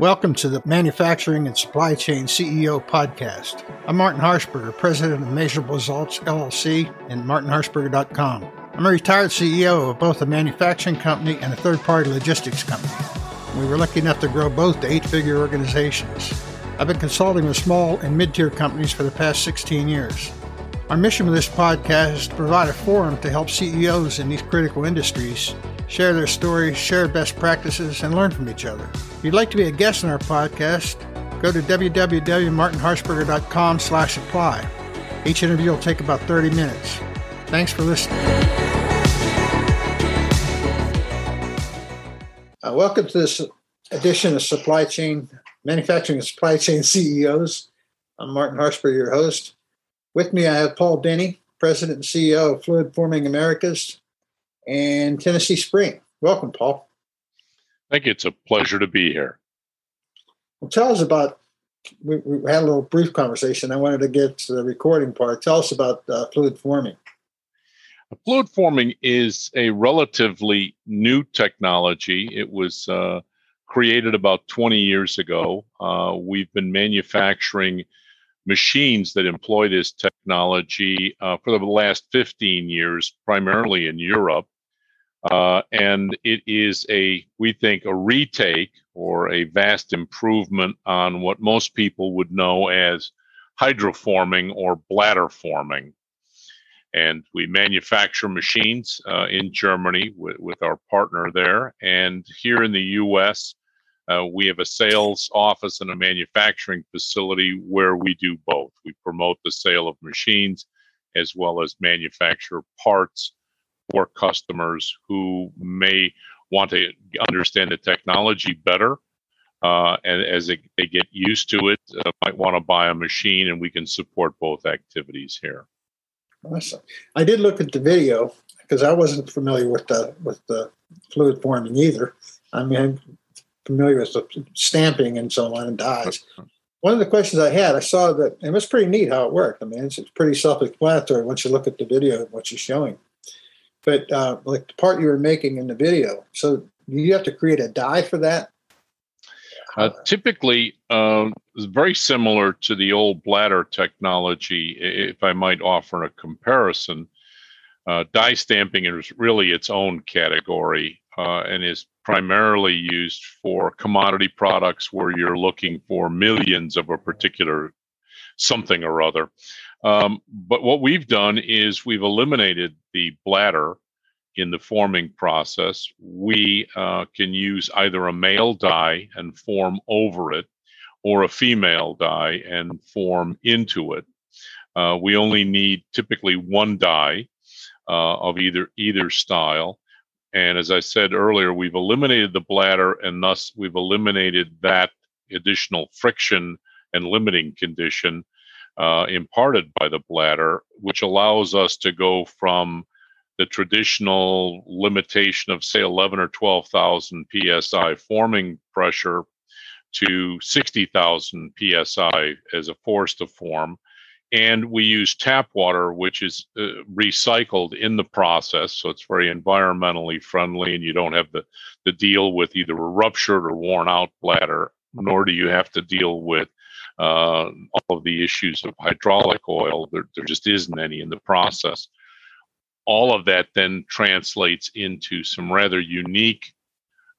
Welcome to the Manufacturing and Supply Chain CEO podcast. I'm Martin Harshberger, president of Measurable Results LLC and martinharshberger.com. I'm a retired CEO of both a manufacturing company and a third party logistics company. We were lucky enough to grow both to eight figure organizations. I've been consulting with small and mid tier companies for the past 16 years. Our mission with this podcast is to provide a forum to help CEOs in these critical industries share their stories, share best practices, and learn from each other. If you'd like to be a guest on our podcast, go to www.martinharshberger.com slash apply. Each interview will take about 30 minutes. Thanks for listening. Uh, welcome to this edition of Supply Chain Manufacturing and Supply Chain CEOs. I'm Martin Harshberger, your host. With me, I have Paul Denny, President and CEO of Fluid Forming Americas, and Tennessee Spring. Welcome, Paul. Thank you. It's a pleasure to be here. Well, tell us about. We, we, had a little brief conversation. I wanted to get to the recording part. Tell us about uh, fluid forming. Fluid forming is a relatively new technology. It was uh, created about 20 years ago. Uh, we've been manufacturing machines that employ this technology uh, for the last 15 years, primarily in Europe. Uh, and it is a, we think, a retake or a vast improvement on what most people would know as hydroforming or bladder forming. And we manufacture machines uh, in Germany with, with our partner there. And here in the US, uh, we have a sales office and a manufacturing facility where we do both. We promote the sale of machines as well as manufacture parts for customers who may want to understand the technology better. Uh, and as they, they, get used to it, uh, might want to buy a machine, and we can support both activities here. Awesome. I did look at the video because I wasn't familiar with the with the fluid forming either. I mean, I'm familiar with the stamping and so on and dies. One of the questions I had, I saw that and it was pretty neat how it worked. I mean, it's, it's pretty self-explanatory once you look at the video and what you're showing. But uh, like the part you were making in the video, so you have to create a die for that. Uh, typically, it's very similar to the old bladder technology. If I might offer a comparison, uh, die stamping is really its own category uh, and is primarily used for commodity products where you're looking for millions of a particular something or other. Um, but what we've done is we've eliminated the bladder in the forming process. We uh, can use either a male die and form over it, or a female die and form into it. Uh, we only need typically one die uh, of either either style. And as I said earlier, we've eliminated the bladder, and thus we've eliminated that additional friction and limiting condition uh, imparted by the bladder, which allows us to go from the traditional limitation of say 11 or 12,000 psi forming pressure to 60,000 psi as a force to form. And we use tap water, which is uh, recycled in the process. So it's very environmentally friendly, and you don't have the, the deal with either a ruptured or worn out bladder, nor do you have to deal with uh, all of the issues of hydraulic oil. There, there just isn't any in the process. All of that then translates into some rather unique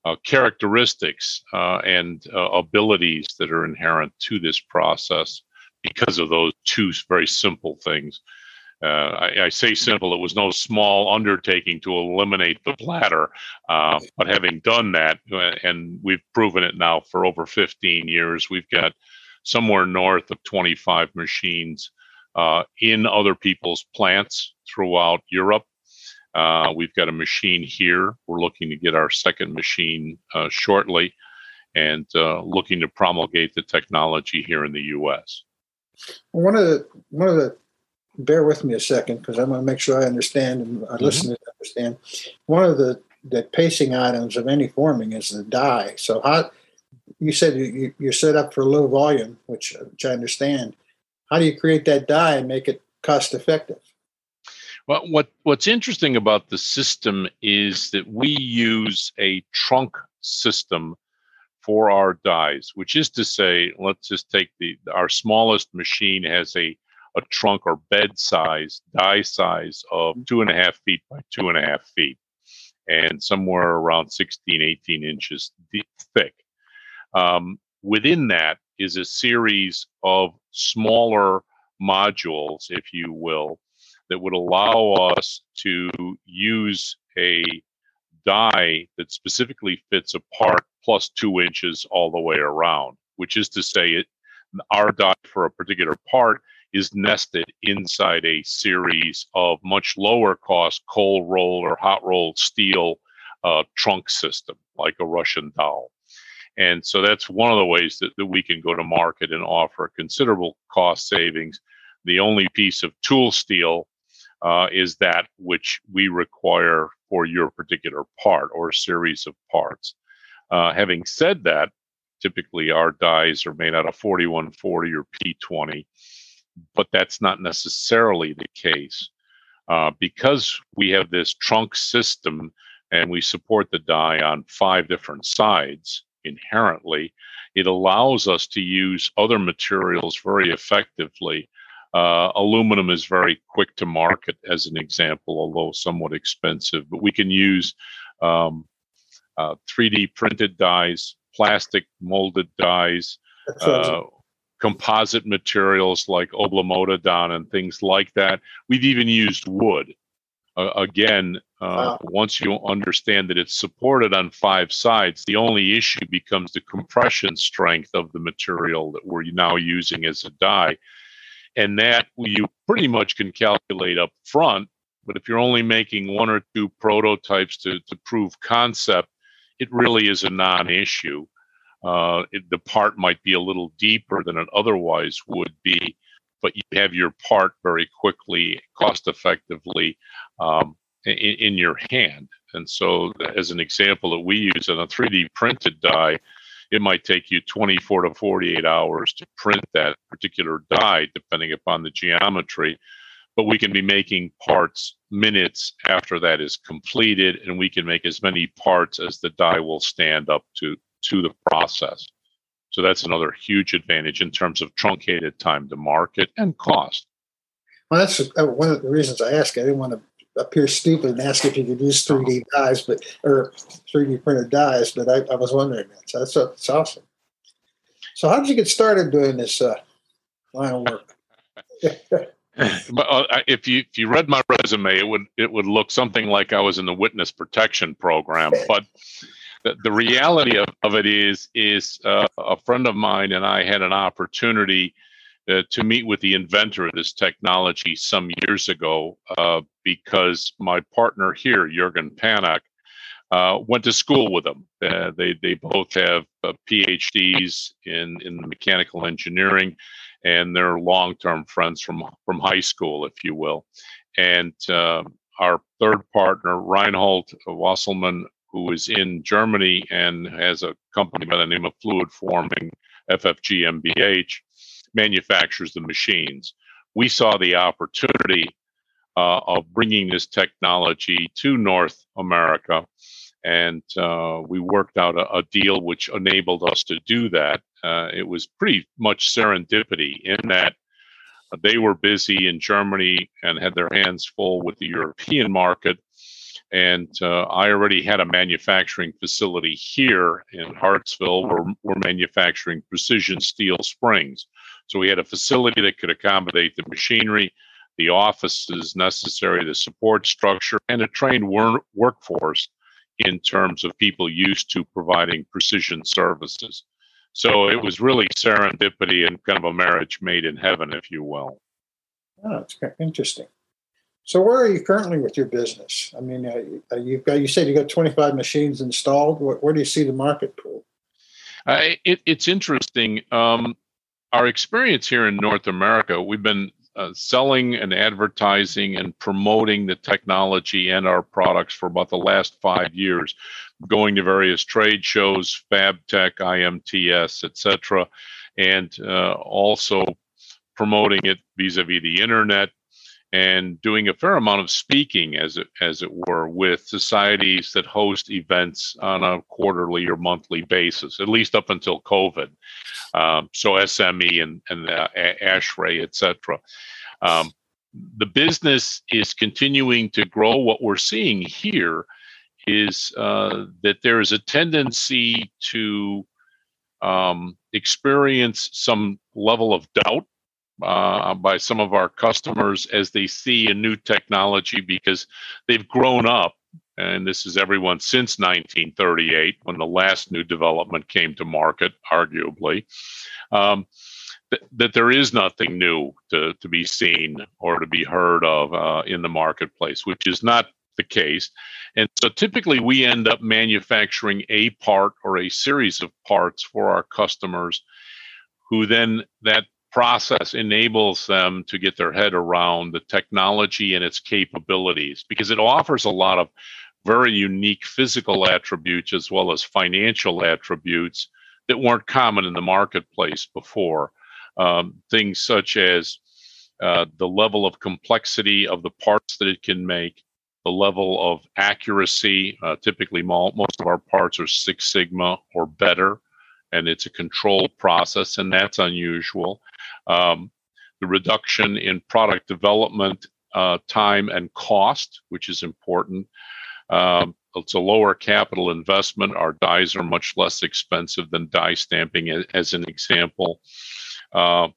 uh, characteristics uh, and uh, abilities that are inherent to this process because of those two very simple things. Uh, I, I, say simple, it was no small undertaking to eliminate the bladder. Uh, but having done that, and we've proven it now for over 15 years, we've got somewhere north of 25 machines uh, in other people's plants throughout Europe. Uh, we've got a machine here. We're looking to get our second machine uh, shortly and uh, looking to promulgate the technology here in the U.S. One of the one of the bear with me a second because I want to make sure I understand and our mm-hmm. listeners understand. One of the the pacing items of any forming is the die. So how you said you, you're set up for low volume, which, which I understand. How do you create that die and make it cost effective? Well, what, what's interesting about the system is that we use a trunk system for our dies, which is to say, let's just take the our smallest machine has a a trunk or bed size, die size of mm-hmm. two and a half feet by two and a half feet, and somewhere around 16, 18 inches deep, thick. Um, within that is a series of smaller modules, if you will, that would allow us to use a die that specifically fits a part plus two inches all the way around, which is to say, it our die for a particular part is nested inside a series of much lower cost cold roll or hot rolled steel uh, trunk system, like a Russian doll. And so that's one of the ways that, that we can go to market and offer considerable cost savings. The only piece of tool steel uh, is that which we require for your particular part or series of parts. Uh, having said that, typically our dies are made out of 4140 or P20, but that's not necessarily the case. Uh, because we have this trunk system and we support the die on five different sides, inherently, it allows us to use other materials very effectively. Uh, aluminum is very quick to market, as an example, although somewhat expensive. But we can use um, uh, 3D printed dies, plastic molded dies, uh, composite materials like Obomodulan and things like that. We've even used wood. Uh, again, uh, wow. once you understand that it's supported on five sides, the only issue becomes the compression strength of the material that we're now using as a die. And that you pretty much can calculate up front. But if you're only making one or two prototypes to, to prove concept, it really is a non issue. Uh, it, the part might be a little deeper than it otherwise would be, but you have your part very quickly, cost effectively um, in, in, your hand. And so, as an example that we use on a 3D printed die, it might take you 24 to 48 hours to print that particular die, depending upon the geometry. But we can be making parts minutes after that is completed, and we can make as many parts as the die will stand up to to the process. So that's another huge advantage in terms of truncated time to market and cost. Well, that's uh, one of the reasons I asked. I didn't want to appear stupid and ask if you could use 3D dies, but or 3D printed dies, but I, I was wondering that. So that's, that's awesome. So how did you get started doing this uh, line of work? but uh, if you if you read my resume, it would it would look something like I was in the witness protection program. But the, the reality of, of it is is uh, a friend of mine and I had an opportunity uh, to meet with the inventor of this technology some years ago uh, because my partner here, Jurgen Panak, uh, went to school with him. Uh, they they both have uh, PhDs in in mechanical engineering, and they're long term friends from from high school, if you will. And our third partner, Reinhold Wasselman, who is in Germany and has a company by the name of Fluid Forming, FFG MBH, manufactures the machines. We saw the opportunity uh, of bringing this technology to North America, and uh, we worked out a, a, deal which enabled us to do that. Uh, it was pretty much serendipity in that they were busy in Germany and had their hands full with the European market and uh, I already had a manufacturing facility here in Hartsville where we're manufacturing precision steel springs. So we had a facility that could accommodate the machinery, the offices necessary, the support structure, and a trained wor- workforce in terms of people used to providing precision services. So it was really serendipity and kind of a marriage made in heaven, if you will. Oh, it's interesting. So where are you currently with your business? I mean, uh, you've got you said you got 25 machines installed. Where, where do you see the market pool? Uh, it, it's interesting. Um, our experience here in North America, we've been uh, selling and advertising and promoting the technology and our products for about the last five years, going to various trade shows, FabTech, IMTS, etc., and uh, also promoting it vis-a-vis the internet and doing a fair amount of speaking, as it, as it were, with societies that host events on a quarterly or monthly basis, at least up until COVID. Um, so SME and, and uh, ASHRAE, et cetera. Um, the business is continuing to grow. What we're seeing here is uh, that there is a tendency to um, experience some level of doubt uh, by some of our customers as they see a new technology because they've grown up. And this is everyone since 1938 when the last new development came to market, arguably. Um, th- that there is nothing new to, to be seen or to be heard of uh, in the marketplace, which is not the case. And so typically we end up manufacturing a part or a series of parts for our customers who then that process enables them to get their head around the technology and its capabilities because it offers a lot of very unique physical attributes as well as financial attributes that weren't common in the marketplace before. Um, things such as uh, the level of complexity of the parts that it can make, the level of accuracy. Uh, typically, most of our parts are Six Sigma or better, and it's a controlled process, and that's unusual. Um, the reduction in product development uh, time and cost, which is important. Um, it's a lower capital investment. Our dies are much less expensive than die stamping, as an example. Uh,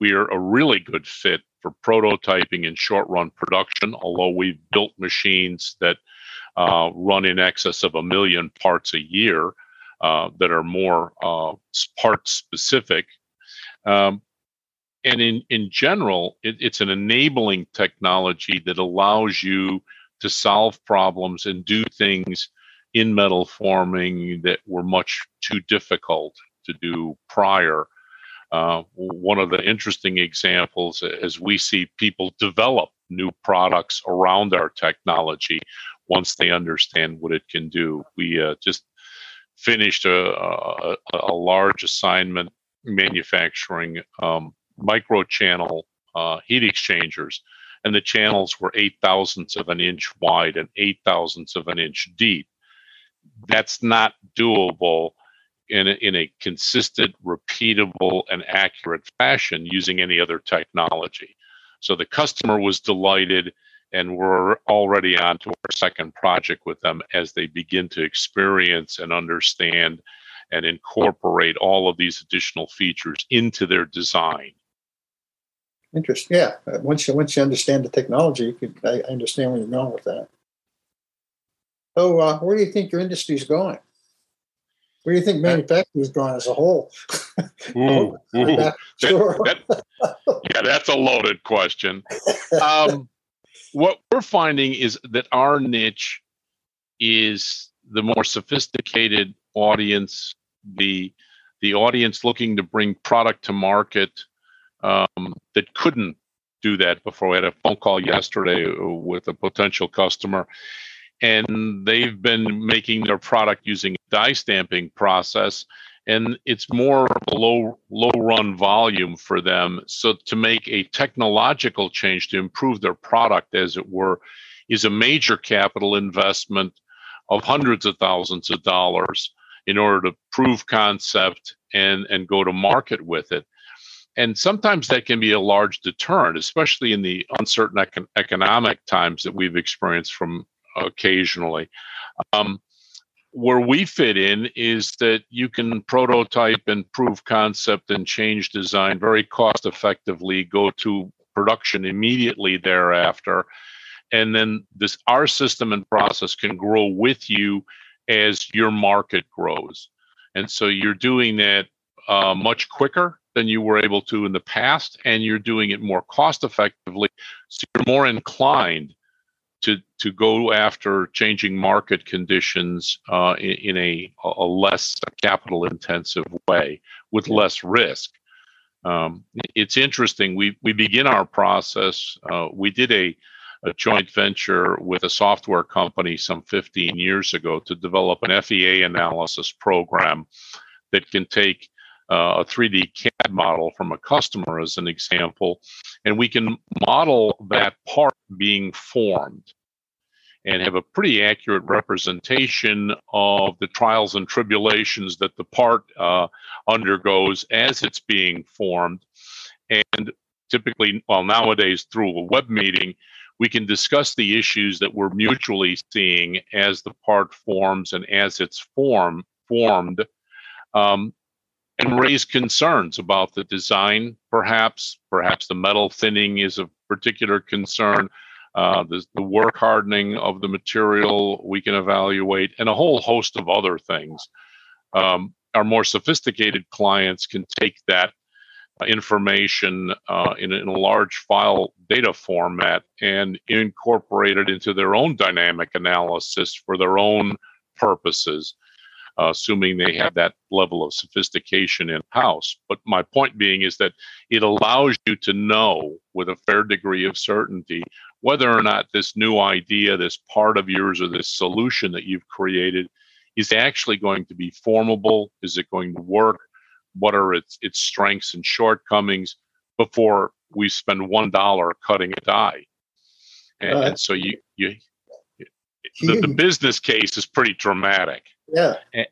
we are a really good fit for prototyping and short run production, although we've built machines that uh, run in excess of a million parts a year uh, that are more uh, part specific. Um, and in, in general, it, it's an enabling technology that allows you to solve problems and do things in metal forming that were much too difficult to do prior. Uh, one of the interesting examples as we see people develop new products around our technology once they understand what it can do. We uh, just finished a, a, a, large assignment manufacturing um, micro channel uh, heat exchangers, and the channels were eight thousandths of an inch wide and eight thousandths of an inch deep. That's not doable in a, in a consistent, repeatable, and accurate fashion using any other technology. So the customer was delighted, and we're already on to our second project with them as they begin to experience and understand and incorporate all of these additional features into their design. Interesting. Yeah. Once you once you understand the technology, you could, I, understand where you're going with that. So, uh, where do you think your industry is going? Where do you think uh, manufacturing is going as a whole? Ooh, ooh. sure. That, that, yeah, that's a loaded question. Um, what we're finding is that our niche is the more sophisticated audience, the the audience looking to bring product to market um, that couldn't do that before. We had a phone call yesterday with a potential customer, and they've been making their product using die stamping process, and it's more low low run volume for them. So to make a technological change to improve their product, as it were, is a major capital investment of hundreds of thousands of dollars in order to prove concept and and go to market with it and sometimes that can be a large deterrent, especially in the uncertain econ- economic times that we've experienced from occasionally. Um, where we fit in is that you can prototype and prove concept and change design very cost effectively, go to production immediately thereafter. And then this our system and process can grow with you as your market grows. And so you're doing that uh, much quicker than you were able to in the past, and you're doing it more cost effectively. So you're more inclined to to go after changing market conditions uh, in, in, a a less capital intensive way with less risk. Um, it's interesting. We we begin our process. Uh, we did a a joint venture with a software company some 15 years ago to develop an FEA analysis program that can take uh, a 3D CAD model from a customer as an example, and we can model that part being formed and have a pretty accurate representation of the trials and tribulations that the part uh, undergoes as it's being formed. And typically, well, nowadays through a web meeting, we can discuss the issues that we're mutually seeing as the part forms and as it's form formed, um, and raise concerns about the design. Perhaps, perhaps the metal thinning is a particular concern. Uh, the, the work hardening of the material we can evaluate, and a whole host of other things. Um, our more sophisticated clients can take that information uh, in, in, a large file data format and incorporate it into their own dynamic analysis for their own purposes, uh, assuming they have that level of sophistication in house. But my point being is that it allows you to know with a fair degree of certainty whether or not this new idea, this part of yours, or this solution that you've created is actually going to be formable? Is it going to work? what are its its strengths and shortcomings before we spend one dollar cutting a die. And, and so you you the, the, business case is pretty dramatic. Yeah. And,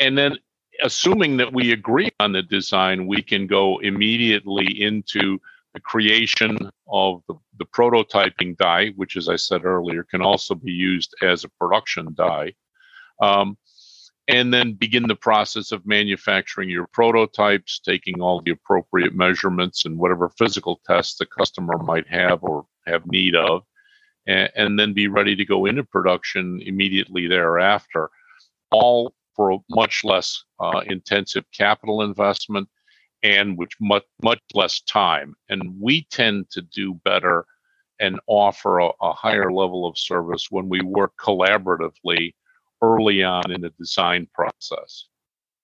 and then assuming that we agree on the design, we can go immediately into the creation of the, the prototyping die, which, as I said earlier, can also be used as a production die. Um, and then begin the process of manufacturing your prototypes, taking all the appropriate measurements and whatever physical tests the customer might have or have need of, and, and then be ready to go into production immediately thereafter, all for much less uh, intensive capital investment and which much much less time. And we tend to do better and offer a, a higher level of service when we work collaboratively early on in the design process.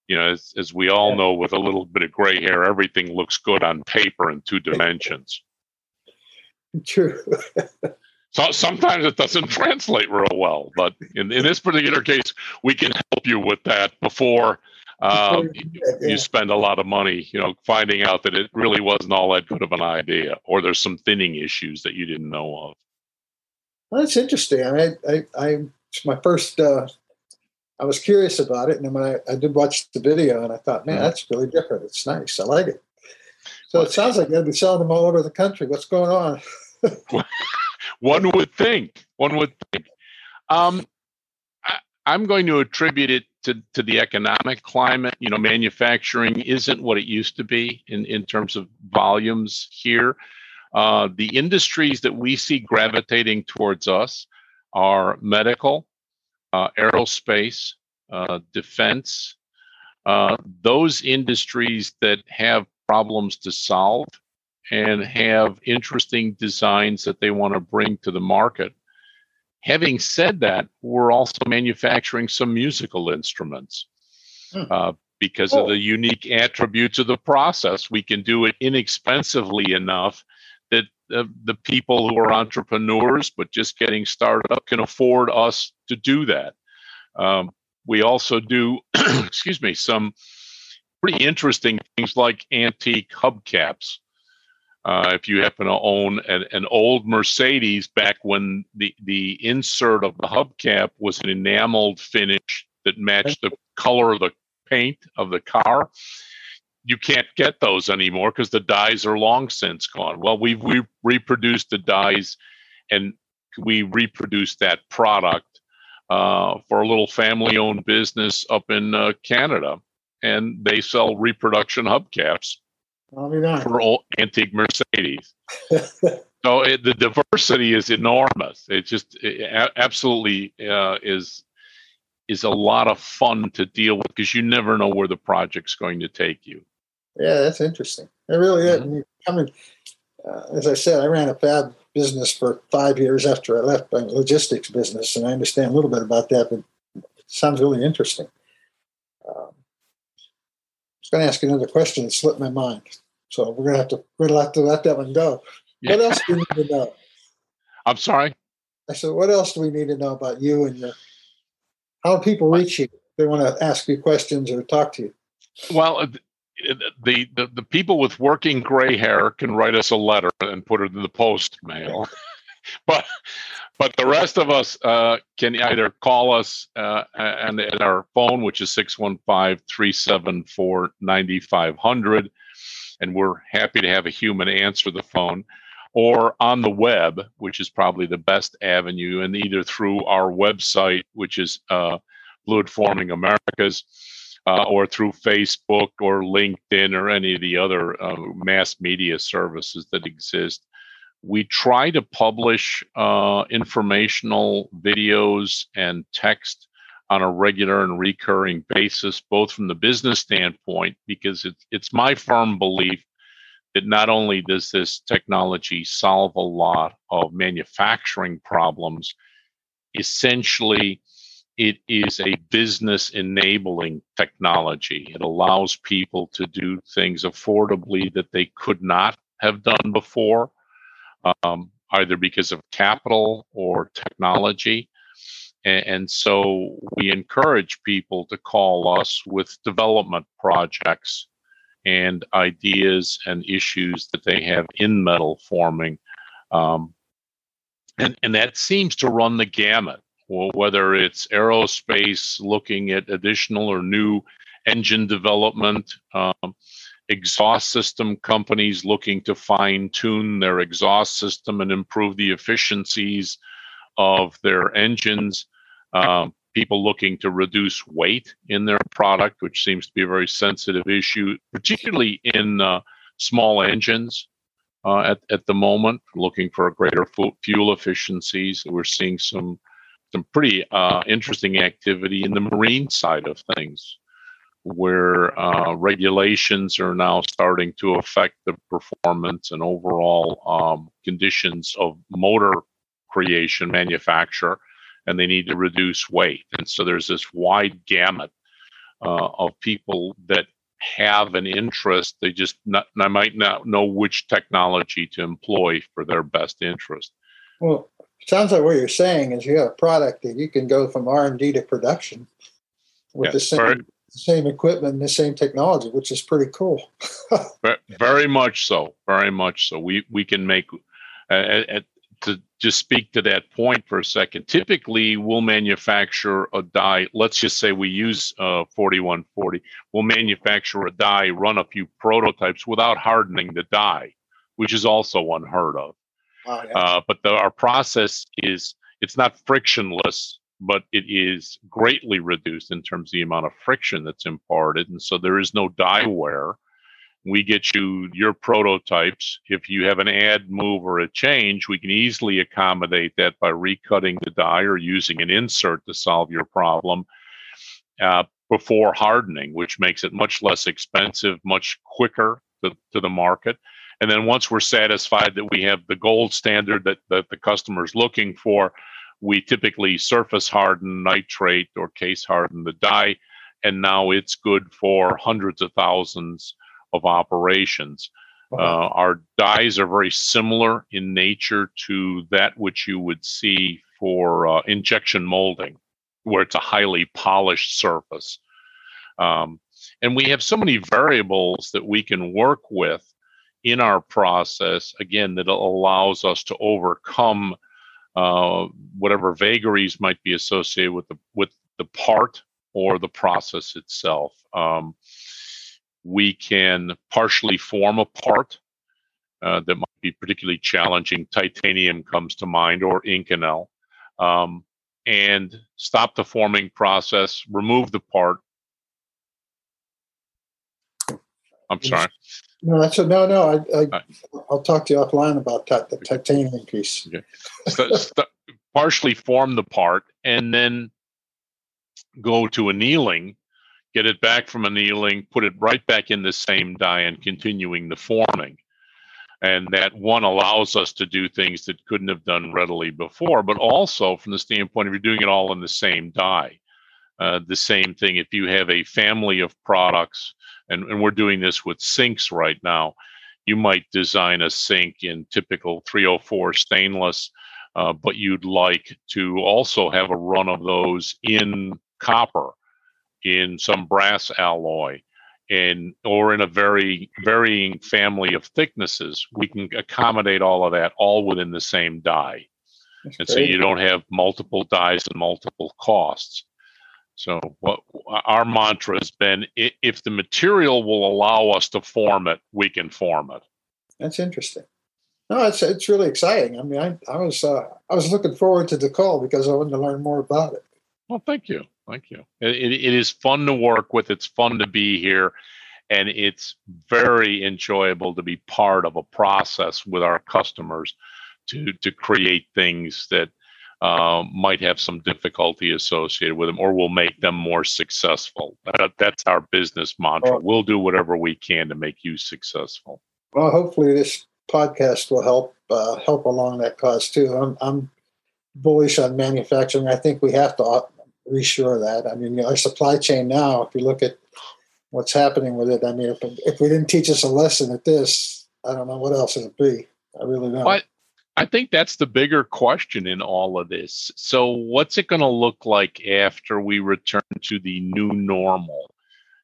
You know, as, as we all know, with a little bit of gray hair, everything looks good on paper in two dimensions. True. so sometimes it doesn't translate real well, but in, in this particular case, we can help you with that before um, you spend a lot of money, you know, finding out that it really wasn't all that good of an idea, or there's some thinning issues that you didn't know of. Well, that's interesting. I, I, I, my first uh, I was curious about it, and then when I, I did watch the video, and I thought, man, mm-hmm. that's really different. It's nice. I like it. So it sounds like you'll be selling them all over the country. What's going on? One would think. One would think. Um, I, I'm going to attribute it to, to the economic climate. You know, manufacturing isn't what it used to be in, in terms of volumes here. Uh, the industries that we see gravitating towards us are medical, uh, aerospace, uh, defense, uh, those industries that have problems to solve and have interesting designs that they want to bring to the market. Having said that, we're also manufacturing some musical instruments. Hmm. Uh, because of the unique attributes of the process, we can do it inexpensively enough that the, the people who are entrepreneurs but just getting started up can afford us to do that. Um, we also do, excuse me, some pretty interesting things like antique hubcaps. Uh, if you happen to own an, an, old Mercedes back when the, the insert of the hubcap was an enameled finish that matched the color of the paint of the car, you can't get those anymore because the dies are long since gone. Well, we've re- reproduced the dies and we reproduced that product uh, for a little family owned business up in uh, Canada. And they sell reproduction hubcaps for old antique Mercedes. so it, the diversity is enormous. It just it absolutely uh, is is a lot of fun to deal with because you never know where the project's going to take you. Yeah, that's interesting. It really is. Mm-hmm. I mean, uh, as I said, I ran a fab business for five years after I left my logistics business, and I understand a little bit about that, but it sounds really interesting. I was going to ask you another question that slipped my mind, so we're going to have to we're going to have to let that one go. Yeah. What else do we need to know? I'm sorry. I said, what else do we need to know about you and your? How do people reach you? They want to ask you questions or talk to you. Well, uh, the, the the people with working gray hair can write us a letter and put it in the post mail, but but the rest of us uh, can either call us uh, and at our phone, which is 615-374-9500, and we're happy to have a human answer the phone, or on the web, which is probably the best avenue, and either through our website, which is uh, Fluid Forming Americas, uh, or through Facebook or LinkedIn or any of the other uh, mass media services that exist we try to publish uh, informational videos and text on a regular and recurring basis, both from the business standpoint, because it's, it's my firm belief that not only does this technology solve a lot of manufacturing problems, essentially, it is a business enabling technology. It allows people to do things affordably that they could not have done before um, either because of capital or technology. And, and so we encourage people to call us with development projects and ideas and issues that they have in metal forming. Um, and, and that seems to run the gamut. Well, whether it's aerospace looking at additional or new engine development, um, exhaust system companies looking to fine tune their exhaust system and improve the efficiencies of their engines. Um, people looking to reduce weight in their product, which seems to be a very sensitive issue, particularly in uh, small engines uh, at, at the moment, looking for greater fuel efficiencies. We're seeing some some pretty uh, interesting activity in the marine side of things where uh, regulations are now starting to affect the performance and overall um, conditions of motor creation, manufacture, and they need to reduce weight. And so there's this wide gamut uh, of people that have an interest. They just not, I might not know which technology to employ for their best interest. Well, sounds like what you're saying is you have a product that you can go from R and D to production with yeah, the same very, same equipment and the same technology, which is pretty cool. very much so. Very much so. We we can make uh, uh, to just speak to that point for a second. Typically, we'll manufacture a die. Let's just say we use uh, 4140. We'll manufacture a die, run a few prototypes without hardening the die, which is also unheard of. Oh, yeah. uh, but the, our process is it's not frictionless but it is greatly reduced in terms of the amount of friction that's imparted. And so there is no die wear. We get you your prototypes. If you have an add, move, or a change, we can easily accommodate that by recutting the die or using an insert to solve your problem uh, before hardening, which makes it much less expensive, much quicker to, to the market. And then once we're satisfied that we have the gold standard that, that the customer is looking for, we typically surface harden, nitride, or case harden the die, and now it's good for hundreds of thousands of operations. Wow. Uh, our dies are very similar in nature to that which you would see for uh, injection molding, where it's a highly polished surface. Um, and we have so many variables that we can work with in our process, again, that allows us to overcome uh, whatever vagaries might be associated with the with the part or the process itself. Um, we can partially form a part uh, that might be particularly challenging. Titanium comes to mind, or Inconel, um, and stop the forming process, remove the part. I'm sorry. No, that's a, no, no. I, I will talk to you offline about that, the titanium piece. Okay. So, so partially form the part and then go to annealing, get it back from annealing, put it right back in the same die, and continuing the forming. And that one allows us to do things that couldn't have done readily before, but also from the standpoint of you're doing it all in the same die. Uh, the same thing if you have a family of products and, and we're doing this with sinks right now. You might design a sink in typical 304 stainless, uh, but you'd like to also have a run of those in copper, in some brass alloy, and or in a very varying family of thicknesses, we can accommodate all of that all within the same die. That's and great. so you don't have multiple dies and multiple costs. So what our mantra has been if the material will allow us to form it, we can form it. That's interesting. No, it's it's really exciting. I mean, I, I was uh, I was looking forward to the call because I wanted to learn more about it. Well, thank you. Thank you. It, it is fun to work with. It's fun to be here. And it's very enjoyable to be part of a process with our customers to, to create things that uh, might have some difficulty associated with them or will make them more successful. That, that's our business mantra. Well, we'll do whatever we can to make you successful. Well, hopefully this podcast will help uh, help along that cause too. I'm, I'm bullish on manufacturing. I think we have to reshore that. I mean, our supply chain now, if you look at what's happening with it, I mean, if, if we didn't teach us a lesson at this, I don't know what else it would be. I really don't. But I think that's the bigger question in all of this. So, what's it going to look like after we return to the new normal?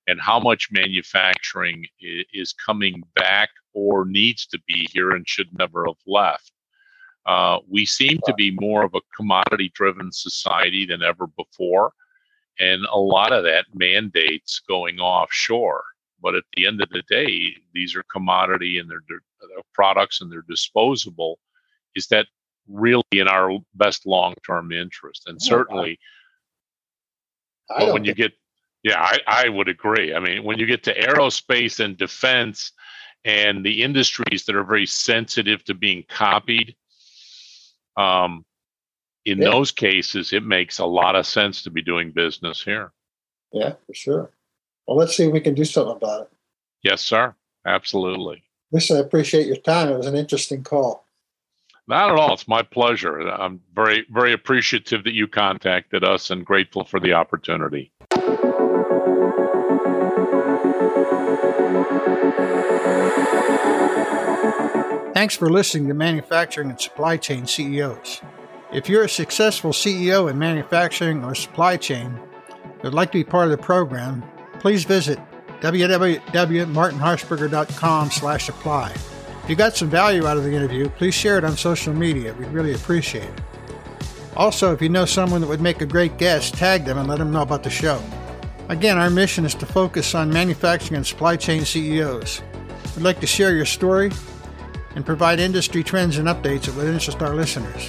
And how much manufacturing is coming back or needs to be here and should never have left? Uh, we seem to be more of a commodity driven society than ever before. And a lot of that mandates going offshore. But at the end of the day, these are commodity and they're, they're products and they're disposable. Is that really in our best long term interest? And certainly, but when you get, yeah, I, I would agree. I mean, when you get to aerospace and defense and the industries that are very sensitive to being copied, um, in yeah. those cases, it makes a lot of sense to be doing business here. Yeah, for sure. Well, let's see if we can do something about it. Yes, sir. Absolutely. Listen, I appreciate your time. It was an interesting call. Not at all. It's my pleasure. I'm very, very appreciative that you contacted us and grateful for the opportunity. Thanks for listening to Manufacturing and Supply Chain CEOs. If you're a successful CEO in manufacturing or supply chain would like to be part of the program, please visit www.martinharshberger.com slash apply. If you got some value out of the interview, please share it on social media. We'd really appreciate it. Also, if you know someone that would make a great guest, tag them and let them know about the show. Again, our mission is to focus on manufacturing and supply chain CEOs. We'd like to share your story and provide industry trends and updates that would interest our listeners.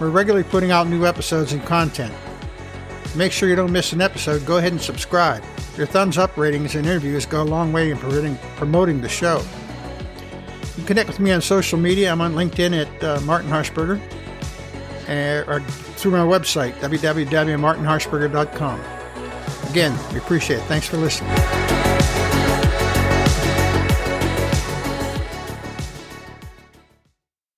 We're regularly putting out new episodes and content. Make sure you don't miss an episode, go ahead and subscribe. Your thumbs up ratings and interviews go a long way in promoting the show. You can connect with me on social media. I'm on LinkedIn at uh, Martin Harshberger uh, or through my website, www.martinharshberger.com. Again, we appreciate it. Thanks for listening.